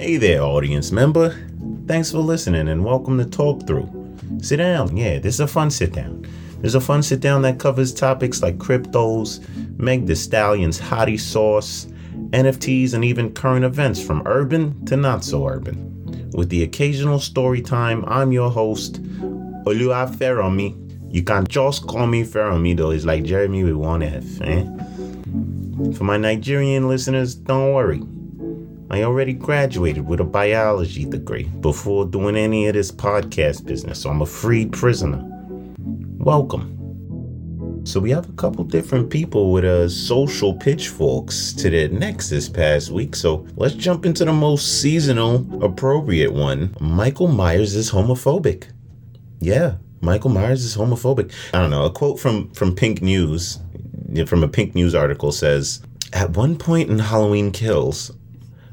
Hey there, audience member. Thanks for listening and welcome to Talk Through. Sit down. Yeah, this is a fun sit down. There's a fun sit down that covers topics like cryptos, Meg Thee Stallion's hottie sauce, NFTs, and even current events from urban to not so urban. With the occasional story time, I'm your host, Olua Feromi. You can just call me Feromi though, it's like Jeremy with one F, eh? For my Nigerian listeners, don't worry. I already graduated with a biology degree before doing any of this podcast business, so I'm a freed prisoner. Welcome. So we have a couple different people with uh, social pitchforks to their necks this past week. So let's jump into the most seasonal, appropriate one. Michael Myers is homophobic. Yeah, Michael Myers is homophobic. I don't know. A quote from from Pink News, from a Pink News article says, "At one point in Halloween Kills,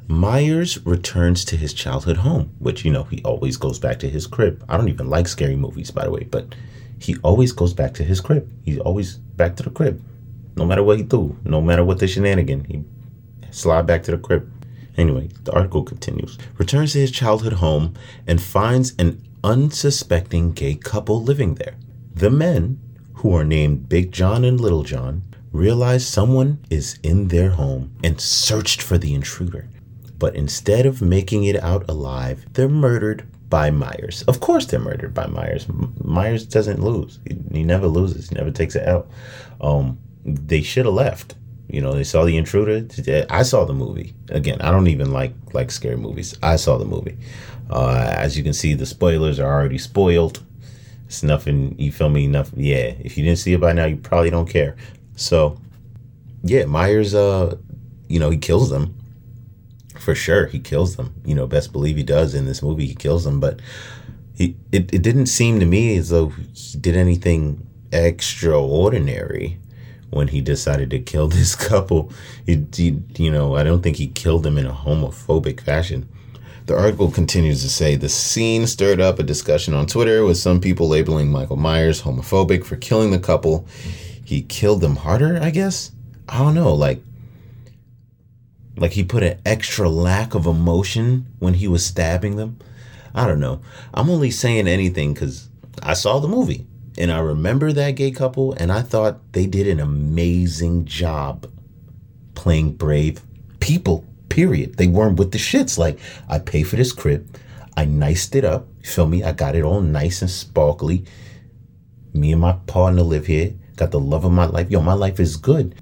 Myers returns to his childhood home, which you know he always goes back to his crib. I don't even like scary movies, by the way, but." he always goes back to his crib. He's always back to the crib. No matter what he do, no matter what the shenanigan, he slide back to the crib. Anyway, the article continues. Returns to his childhood home and finds an unsuspecting gay couple living there. The men, who are named Big John and Little John, realize someone is in their home and searched for the intruder. But instead of making it out alive, they're murdered by Myers. Of course, they're murdered by Myers. Myers doesn't lose. He, he never loses. He never takes it out. Um, they should have left. You know, they saw the intruder. I saw the movie. Again, I don't even like like scary movies. I saw the movie. Uh, as you can see, the spoilers are already spoiled. It's nothing. You feel me? Nothing. Yeah. If you didn't see it by now, you probably don't care. So, yeah, Myers. Uh, you know, he kills them for sure he kills them. You know, best believe he does in this movie. He kills them, but he it, it didn't seem to me as though he did anything extraordinary when he decided to kill this couple. He, he, you know, I don't think he killed them in a homophobic fashion. The article continues to say the scene stirred up a discussion on Twitter with some people labeling Michael Myers homophobic for killing the couple. He killed them harder, I guess. I don't know. Like like he put an extra lack of emotion when he was stabbing them. I don't know. I'm only saying anything because I saw the movie and I remember that gay couple and I thought they did an amazing job playing brave people, period. They weren't with the shits. Like, I pay for this crib. I niced it up. Feel me? I got it all nice and sparkly. Me and my partner live here. Got the love of my life. Yo, my life is good.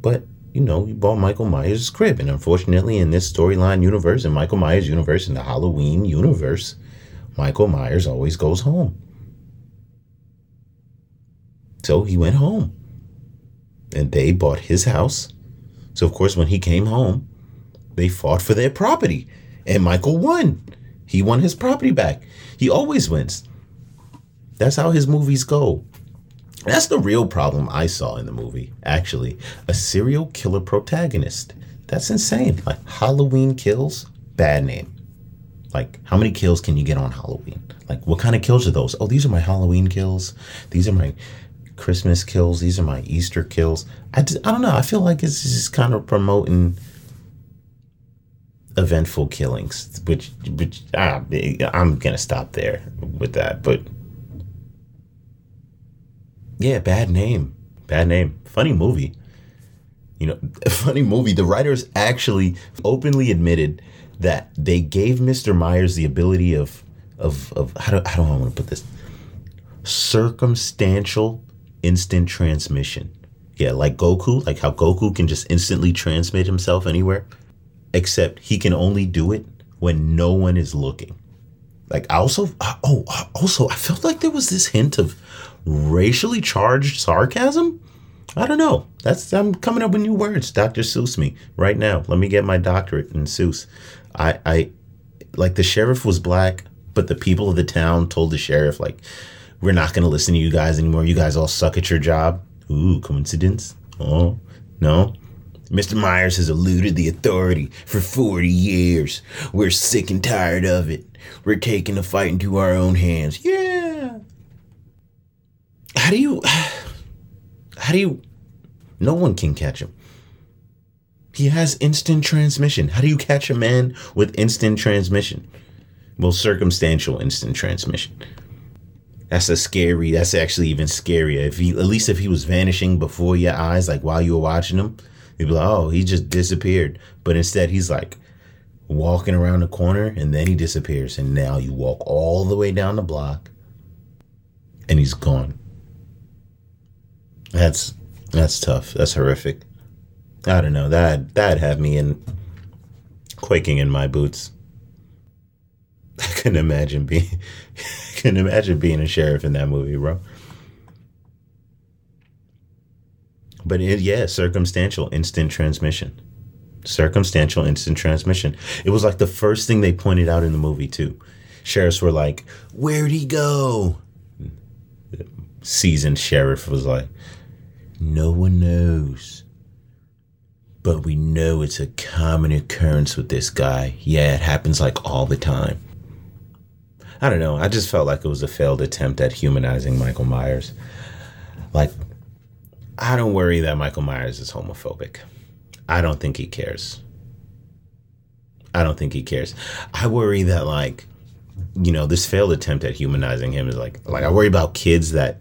But you know, you bought Michael Myers' crib. And unfortunately, in this storyline universe, in Michael Myers' universe, in the Halloween universe, Michael Myers always goes home. So he went home. And they bought his house. So, of course, when he came home, they fought for their property. And Michael won. He won his property back. He always wins. That's how his movies go. That's the real problem I saw in the movie, actually. A serial killer protagonist. That's insane. Like Halloween kills, bad name. Like, how many kills can you get on Halloween? Like, what kind of kills are those? Oh, these are my Halloween kills. These are my Christmas kills. These are my Easter kills. I, just, I don't know. I feel like it's just kind of promoting eventful killings, which, which ah, I'm going to stop there with that. But yeah, bad name. Bad name. Funny movie. You know, funny movie. The writers actually openly admitted that they gave Mr. Myers the ability of of of how do how do I want to put this? Circumstantial instant transmission. Yeah, like Goku, like how Goku can just instantly transmit himself anywhere, except he can only do it when no one is looking. Like I also oh also I felt like there was this hint of racially charged sarcasm? I don't know. That's I'm coming up with new words. Dr. Seuss me right now. Let me get my doctorate in Seuss. I I like the sheriff was black, but the people of the town told the sheriff like we're not going to listen to you guys anymore. You guys all suck at your job. Ooh, coincidence? Oh, no. Mr. Myers has eluded the authority for 40 years. We're sick and tired of it. We're taking the fight into our own hands. Yeah how do you how do you no one can catch him He has instant transmission. How do you catch a man with instant transmission? Well, circumstantial instant transmission. That's a scary. That's actually even scarier. If he, at least if he was vanishing before your eyes, like while you were watching him, you'd be like, "Oh, he just disappeared." But instead, he's like walking around the corner, and then he disappears, and now you walk all the way down the block, and he's gone. That's that's tough. That's horrific. I don't know. That that had me in quaking in my boots. I couldn't imagine being I couldn't imagine being a sheriff in that movie, bro. But it, yeah, circumstantial instant transmission. Circumstantial instant transmission. It was like the first thing they pointed out in the movie too. Sheriffs were like, "Where'd he go?" Seasoned sheriff was like, "No one knows." But we know it's a common occurrence with this guy. Yeah, it happens like all the time. I don't know. I just felt like it was a failed attempt at humanizing Michael Myers. Like, I don't worry that Michael Myers is homophobic. I don't think he cares. I don't think he cares. I worry that like, you know, this failed attempt at humanizing him is like like I worry about kids that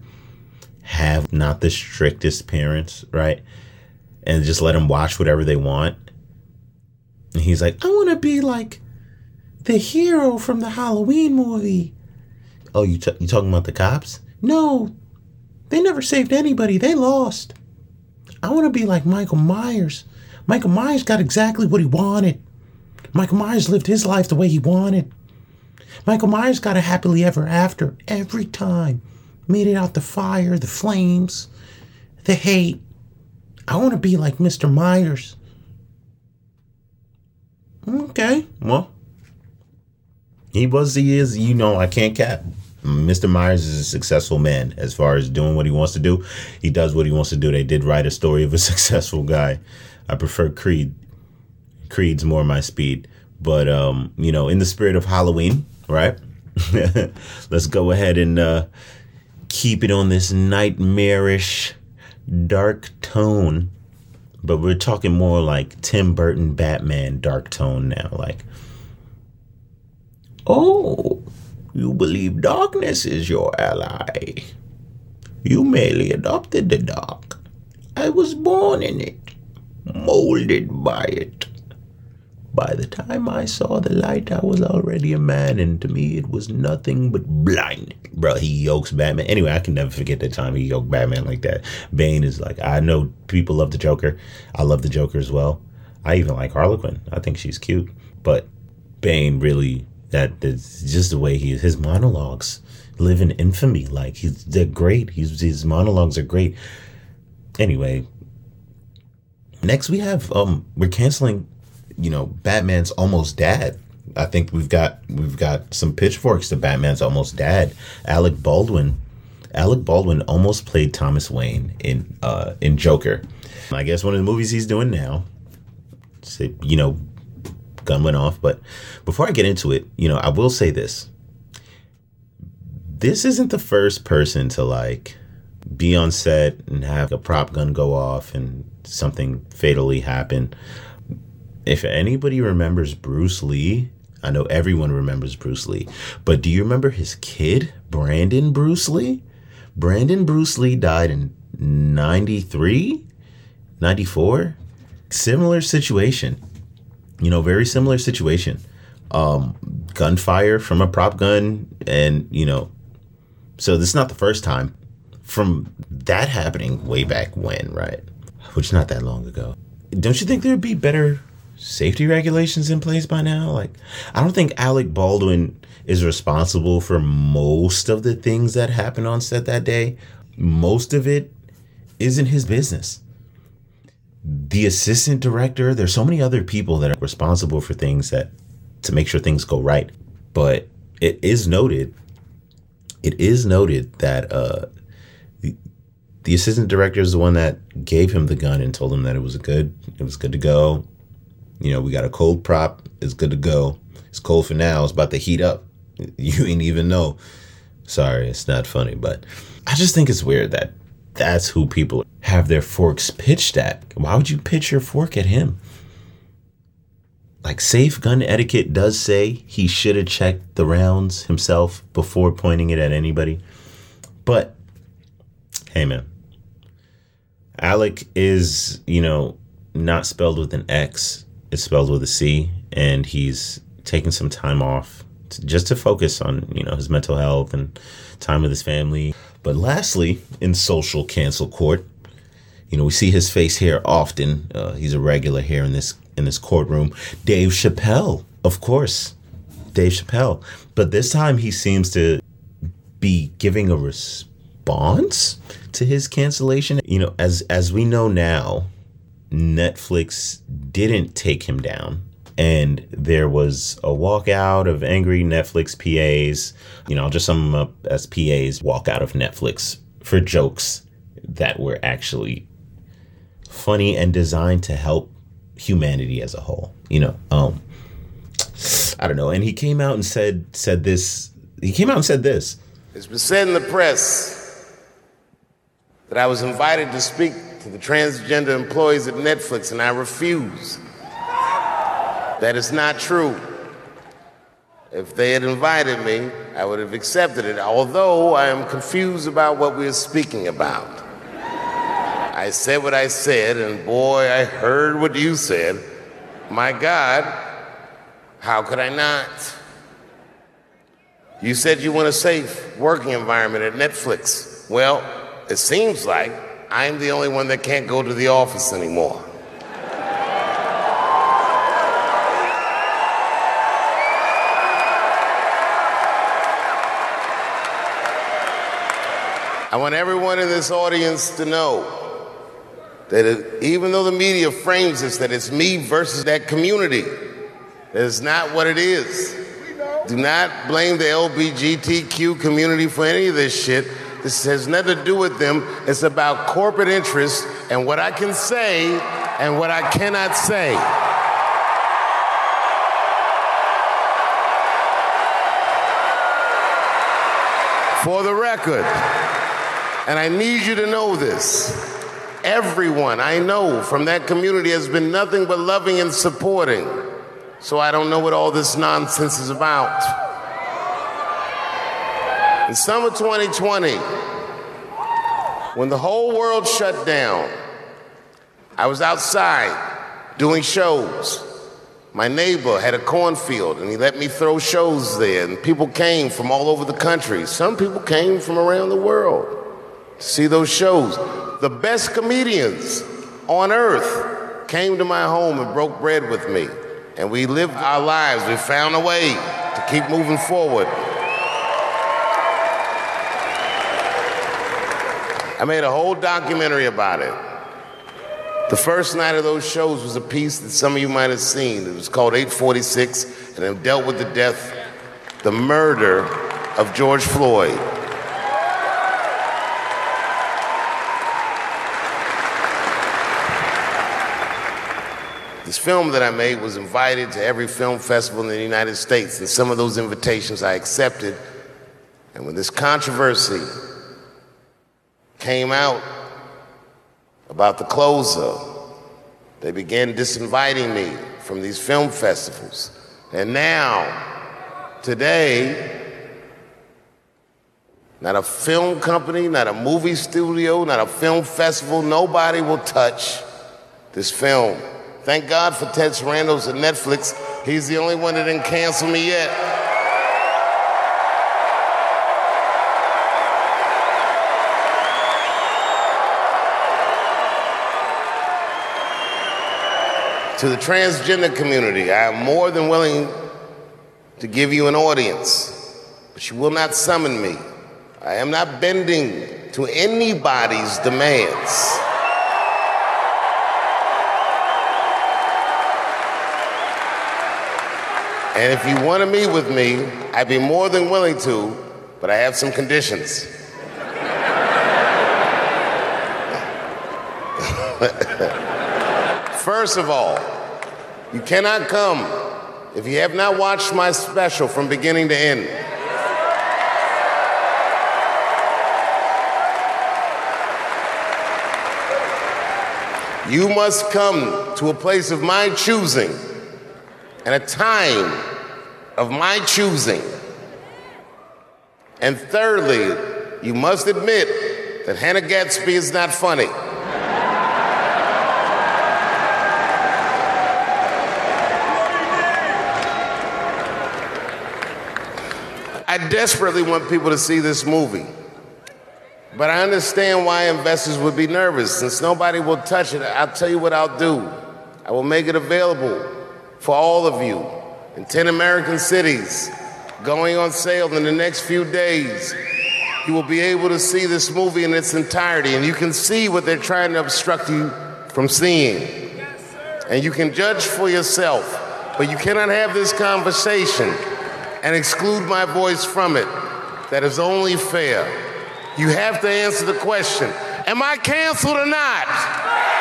have not the strictest parents, right? And just let them watch whatever they want. And he's like, I want to be like the hero from the Halloween movie. Oh, you t- you talking about the cops? No, they never saved anybody. They lost. I want to be like Michael Myers. Michael Myers got exactly what he wanted. Michael Myers lived his life the way he wanted. Michael Myers got a happily ever after every time. Made it out the fire, the flames, the hate. I want to be like Mr. Myers. Okay, well, he was, he is, you know, I can't cap. Mr. Myers is a successful man as far as doing what he wants to do. He does what he wants to do. They did write a story of a successful guy. I prefer Creed. Creed's more my speed. But um, you know, in the spirit of Halloween, right? Let's go ahead and uh, keep it on this nightmarish, dark tone. But we're talking more like Tim Burton Batman dark tone now. Like, oh, you believe darkness is your ally. You merely adopted the dark. I was born in it, molded by it. By the time I saw the light, I was already a man, and to me, it was nothing but blind. Bro, he yokes Batman. Anyway, I can never forget the time he yoked Batman like that. Bane is like, I know people love the Joker. I love the Joker as well. I even like Harley Quinn. I think she's cute. But Bane really that just the way he. His monologues live in infamy. Like he's they're great. He's, his monologues are great. Anyway, next we have um we're canceling, you know, Batman's almost dad. I think we've got we've got some pitchforks to Batman's almost dad, Alec Baldwin. Alec Baldwin almost played Thomas Wayne in uh in Joker. I guess one of the movies he's doing now. You know, gun went off. But before I get into it, you know, I will say this. This isn't the first person to like be on set and have a prop gun go off and something fatally happen. If anybody remembers Bruce Lee, I know everyone remembers Bruce Lee, but do you remember his kid, Brandon Bruce Lee? Brandon Bruce Lee died in 93, 94. Similar situation you know, very similar situation. Um, gunfire from a prop gun, and you know, so this is not the first time from that happening way back when, right? Which not that long ago. Don't you think there'd be better safety regulations in place by now? Like, I don't think Alec Baldwin is responsible for most of the things that happened on set that day. Most of it isn't his business the assistant director, there's so many other people that are responsible for things that to make sure things go right. But it is noted, it is noted that uh, the, the assistant director is the one that gave him the gun and told him that it was good, it was good to go. You know, we got a cold prop, it's good to go. It's cold for now, it's about to heat up. You ain't even know. Sorry, it's not funny, but I just think it's weird that that's who people have their forks pitched at. Why would you pitch your fork at him? like safe gun etiquette does say he should have checked the rounds himself before pointing it at anybody. But hey, man, Alec is, you know, not spelled with an X, it's spelled with a C, and he's taking some time off to, just to focus on, you know, his mental health and time with his family. But lastly, in social cancel court, you know, we see his face here often. Uh, he's a regular here in this in this courtroom. Dave Chappelle, of course, Dave Chappelle. But this time he seems to be giving a response to his cancellation. You know, as as we know now, Netflix didn't take him down. And there was a walkout of angry Netflix PAs. You know, I'll just sum them up as PAs walk out of Netflix for jokes that were actually funny and designed to help humanity as a whole. You know, um, I don't know. And he came out and said said this. He came out and said this. It's been said in the press that I was invited to speak to the transgender employees at Netflix, and I refuse. That is not true. If they had invited me, I would have accepted it, although I am confused about what we are speaking about. I said what I said, and boy, I heard what you said. My God, how could I not? You said you want a safe working environment at Netflix. Well, it seems like I'm the only one that can't go to the office anymore. I want everyone in this audience to know that it, even though the media frames this that it's me versus that community, that is not what it is. Do not blame the LBGTQ community for any of this shit. This has nothing to do with them. It's about corporate interests and what I can say and what I cannot say. For the record, and I need you to know this everyone I know from that community has been nothing but loving and supporting. So I don't know what all this nonsense is about. In summer 2020, when the whole world shut down, I was outside doing shows. My neighbor had a cornfield and he let me throw shows there, and people came from all over the country. Some people came from around the world see those shows the best comedians on earth came to my home and broke bread with me. And we lived our lives. We found a way to keep moving forward. I made a whole documentary about it. The first night of those shows was a piece that some of you might have seen. It was called 846, and it dealt with the death, the murder of George Floyd. This film that I made was invited to every film festival in the United States, and some of those invitations I accepted. And when this controversy came out about the closer, they began disinviting me from these film festivals. And now, today, not a film company, not a movie studio, not a film festival, nobody will touch this film. Thank God for Ted Sarandos at Netflix. He's the only one that didn't cancel me yet. To the transgender community, I am more than willing to give you an audience, but you will not summon me. I am not bending to anybody's demands. And if you want to meet with me, I'd be more than willing to, but I have some conditions. First of all, you cannot come if you have not watched my special from beginning to end. You must come to a place of my choosing and a time of my choosing. And thirdly, you must admit that Hannah Gadsby is not funny. I desperately want people to see this movie. But I understand why investors would be nervous. Since nobody will touch it, I'll tell you what I'll do. I will make it available for all of you in 10 American cities, going on sale in the next few days. You will be able to see this movie in its entirety, and you can see what they're trying to obstruct you from seeing. And you can judge for yourself, but you cannot have this conversation and exclude my voice from it. That is only fair. You have to answer the question Am I canceled or not?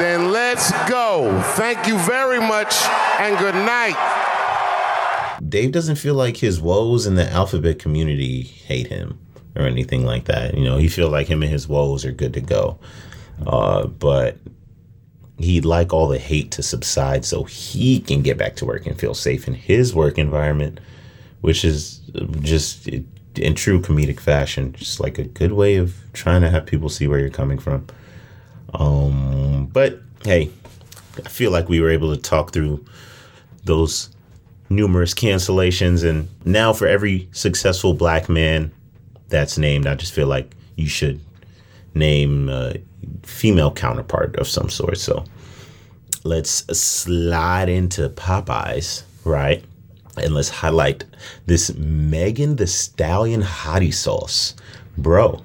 Then let's go. Thank you very much and good night. Dave doesn't feel like his woes in the alphabet community hate him or anything like that. You know, he feel like him and his woes are good to go. Uh, but he'd like all the hate to subside so he can get back to work and feel safe in his work environment, which is just in true comedic fashion, just like a good way of trying to have people see where you're coming from. Um, but hey, I feel like we were able to talk through those numerous cancellations, and now for every successful black man that's named, I just feel like you should name a female counterpart of some sort. So let's slide into Popeyes, right? And let's highlight this Megan Thee Stallion hottie sauce. Bro,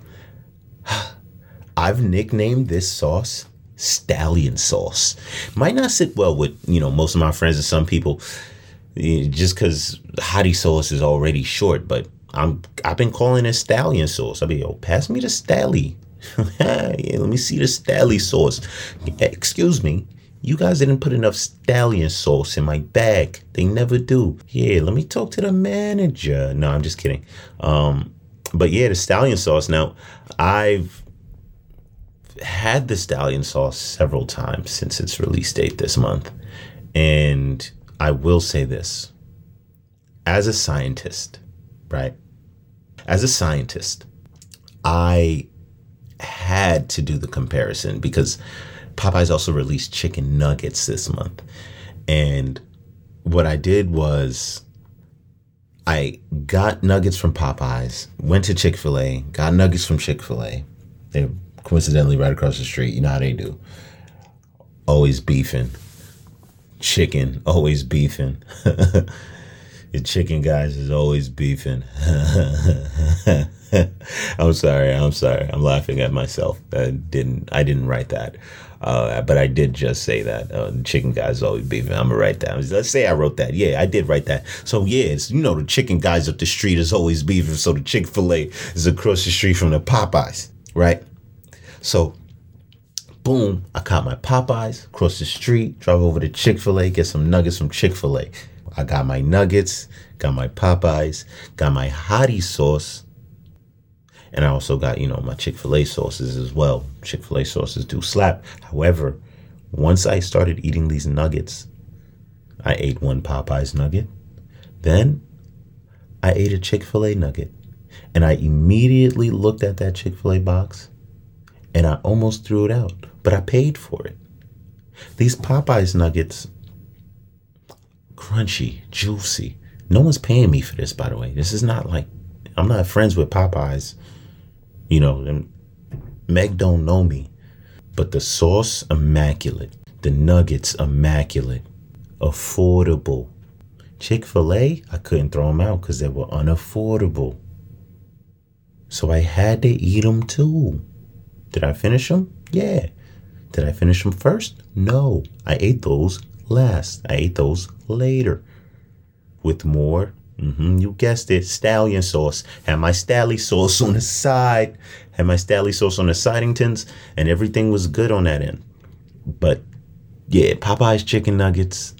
I've nicknamed this sauce Stallion sauce. Might not sit well with, you know, most of my friends and some people eh, just because hottie sauce is already short, but I'm I've been calling it Stallion sauce. I'll be yo, pass me the Stally. yeah, let me see the Stally sauce. Excuse me. You guys didn't put enough stallion sauce in my bag. They never do. Yeah, let me talk to the manager. No, I'm just kidding. Um, but yeah, the stallion sauce. Now, I've had the stallion sauce several times since its release date this month. And I will say this as a scientist, right? As a scientist, I had to do the comparison because Popeyes also released chicken nuggets this month. And what I did was I got nuggets from Popeyes, went to Chick fil A, got nuggets from Chick fil A. They're coincidentally right across the street. You know how they do. Always beefing. Chicken, always beefing. the chicken guys is always beefing. I'm sorry. I'm sorry. I'm laughing at myself. I didn't. I didn't write that. Uh, but I did just say that. Uh, the chicken guys always beefing. I'm gonna write that. Let's say I wrote that. Yeah, I did write that. So yeah, it's you know the chicken guys up the street is always beefing. So the Chick Fil A is across the street from the Popeyes, right? So, boom, I caught my Popeyes across the street. Drive over to Chick Fil A, get some nuggets from Chick Fil A. I got my nuggets, got my Popeyes, got my hottie sauce and I also got, you know, my Chick fil A sauces as well. Chick fil A sauces do slap. However, once I started eating these nuggets, I ate one Popeyes nugget. Then I ate a Chick fil A nugget. And I immediately looked at that Chick fil A box and I almost threw it out. But I paid for it. These Popeyes nuggets, crunchy, juicy. No one's paying me for this, by the way. This is not like I'm not friends with Popeyes. You know, Meg don't know me, but the sauce immaculate, the nuggets immaculate, affordable. Chick Fil A, I couldn't throw them out because they were unaffordable. So I had to eat them too. Did I finish them? Yeah. Did I finish them first? No. I ate those last. I ate those later with more Mm-hmm, you guessed it, stallion sauce. Had my stally sauce on the side. Had my stally sauce on the sidingtons, and everything was good on that end. But yeah, Popeye's chicken nuggets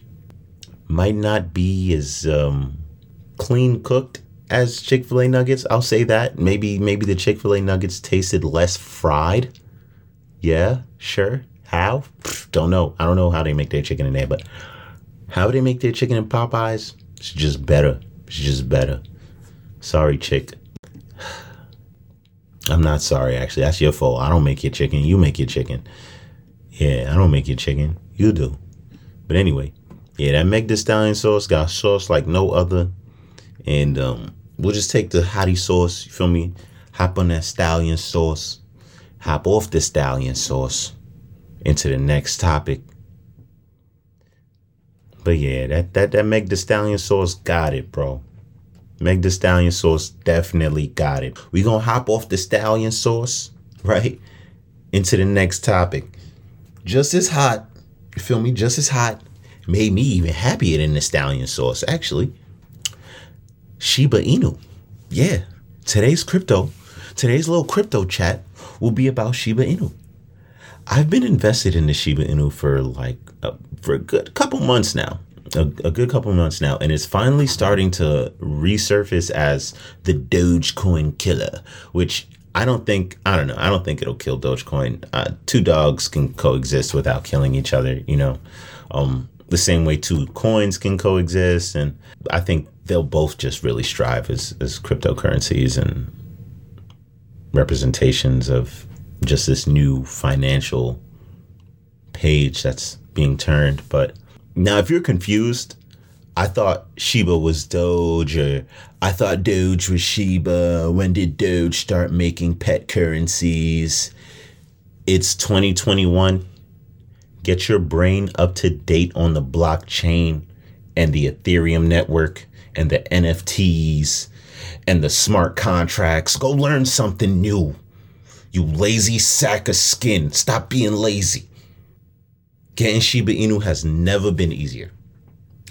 might not be as um, clean cooked as Chick Fil A nuggets. I'll say that. Maybe maybe the Chick Fil A nuggets tasted less fried. Yeah, sure. How? Don't know. I don't know how they make their chicken in there, but how they make their chicken in Popeyes, it's just better. It's just better. Sorry, chick. I'm not sorry, actually. That's your fault. I don't make your chicken. You make your chicken. Yeah, I don't make your chicken. You do. But anyway, yeah, that Meg Thee Stallion sauce got sauce like no other. And um, we'll just take the hottie sauce, you feel me? Hop on that stallion sauce. Hop off the stallion sauce into the next topic. But yeah, that that that Meg Thee Stallion sauce got it, bro. Meg Thee Stallion sauce definitely got it. We gonna hop off the stallion sauce, right? Into the next topic. Just as hot, you feel me? Just as hot. Made me even happier than the stallion sauce, actually. Shiba Inu. Yeah. Today's crypto, today's little crypto chat will be about Shiba Inu. I've been invested in the Shiba Inu for like uh, for a good couple months now. A, a, good couple months now, and it's finally starting to resurface as the Dogecoin killer, which I don't think I don't know. I don't think it'll kill Dogecoin. Uh, two dogs can coexist without killing each other. You know, um, the same way two coins can coexist, and I think they'll both just really strive as as cryptocurrencies and representations of just this new financial page that's being turned. But now, if you're confused, I thought Shiba was Doge, or I thought Doge was Shiba. When did Doge start making pet currencies? It's 2021. Get your brain up to date on the blockchain and the Ethereum network and the NFTs and the smart contracts. Go learn something new. You lazy sack of skin. Stop being lazy. Getting Shiba Inu has never been easier.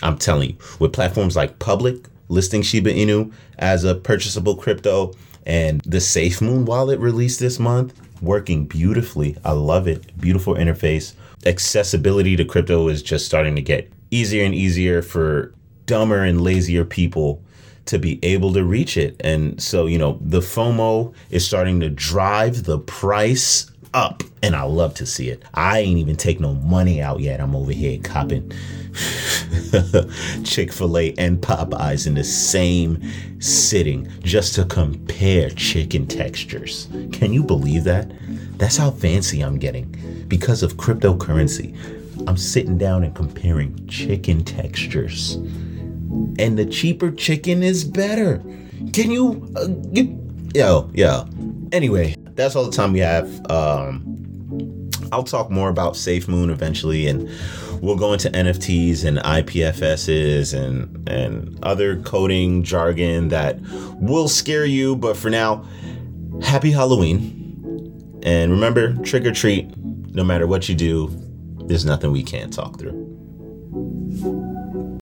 I'm telling you, with platforms like Public listing Shiba Inu as a purchasable crypto and the SafeMoon wallet released this month, working beautifully. I love it. Beautiful interface. Accessibility to crypto is just starting to get easier and easier for dumber and lazier people to be able to reach it. And so, you know, the FOMO is starting to drive the price up. And I love to see it. I ain't even take no money out yet. I'm over here copping Chick fil A and Popeyes in the same sitting just to compare chicken textures. Can you believe that? That's how fancy I'm getting because of cryptocurrency. I'm sitting down and comparing chicken textures and the cheaper chicken is better. Can you, uh, yo, yo. Anyway, that's all the time we have. Um, I'll talk more about Safe Moon eventually, and we'll go into NFTs and IPFSs and and other coding jargon that will scare you. But for now, happy Halloween, and remember, trick or treat. No matter what you do, there's nothing we can't talk through.